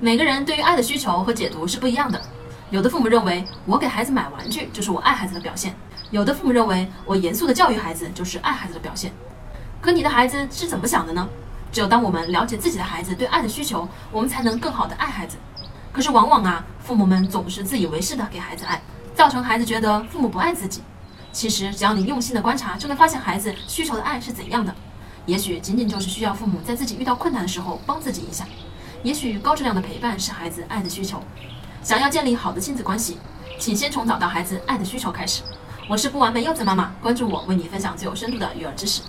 每个人对于爱的需求和解读是不一样的。有的父母认为我给孩子买玩具就是我爱孩子的表现，有的父母认为我严肃的教育孩子就是爱孩子的表现。可你的孩子是怎么想的呢？只有当我们了解自己的孩子对爱的需求，我们才能更好的爱孩子。可是往往啊，父母们总是自以为是的给孩子爱，造成孩子觉得父母不爱自己。其实只要你用心的观察，就能发现孩子需求的爱是怎样的。也许仅仅就是需要父母在自己遇到困难的时候帮自己一下。也许高质量的陪伴是孩子爱的需求。想要建立好的亲子关系，请先从找到孩子爱的需求开始。我是不完美柚子妈妈，关注我，为你分享最有深度的育儿知识。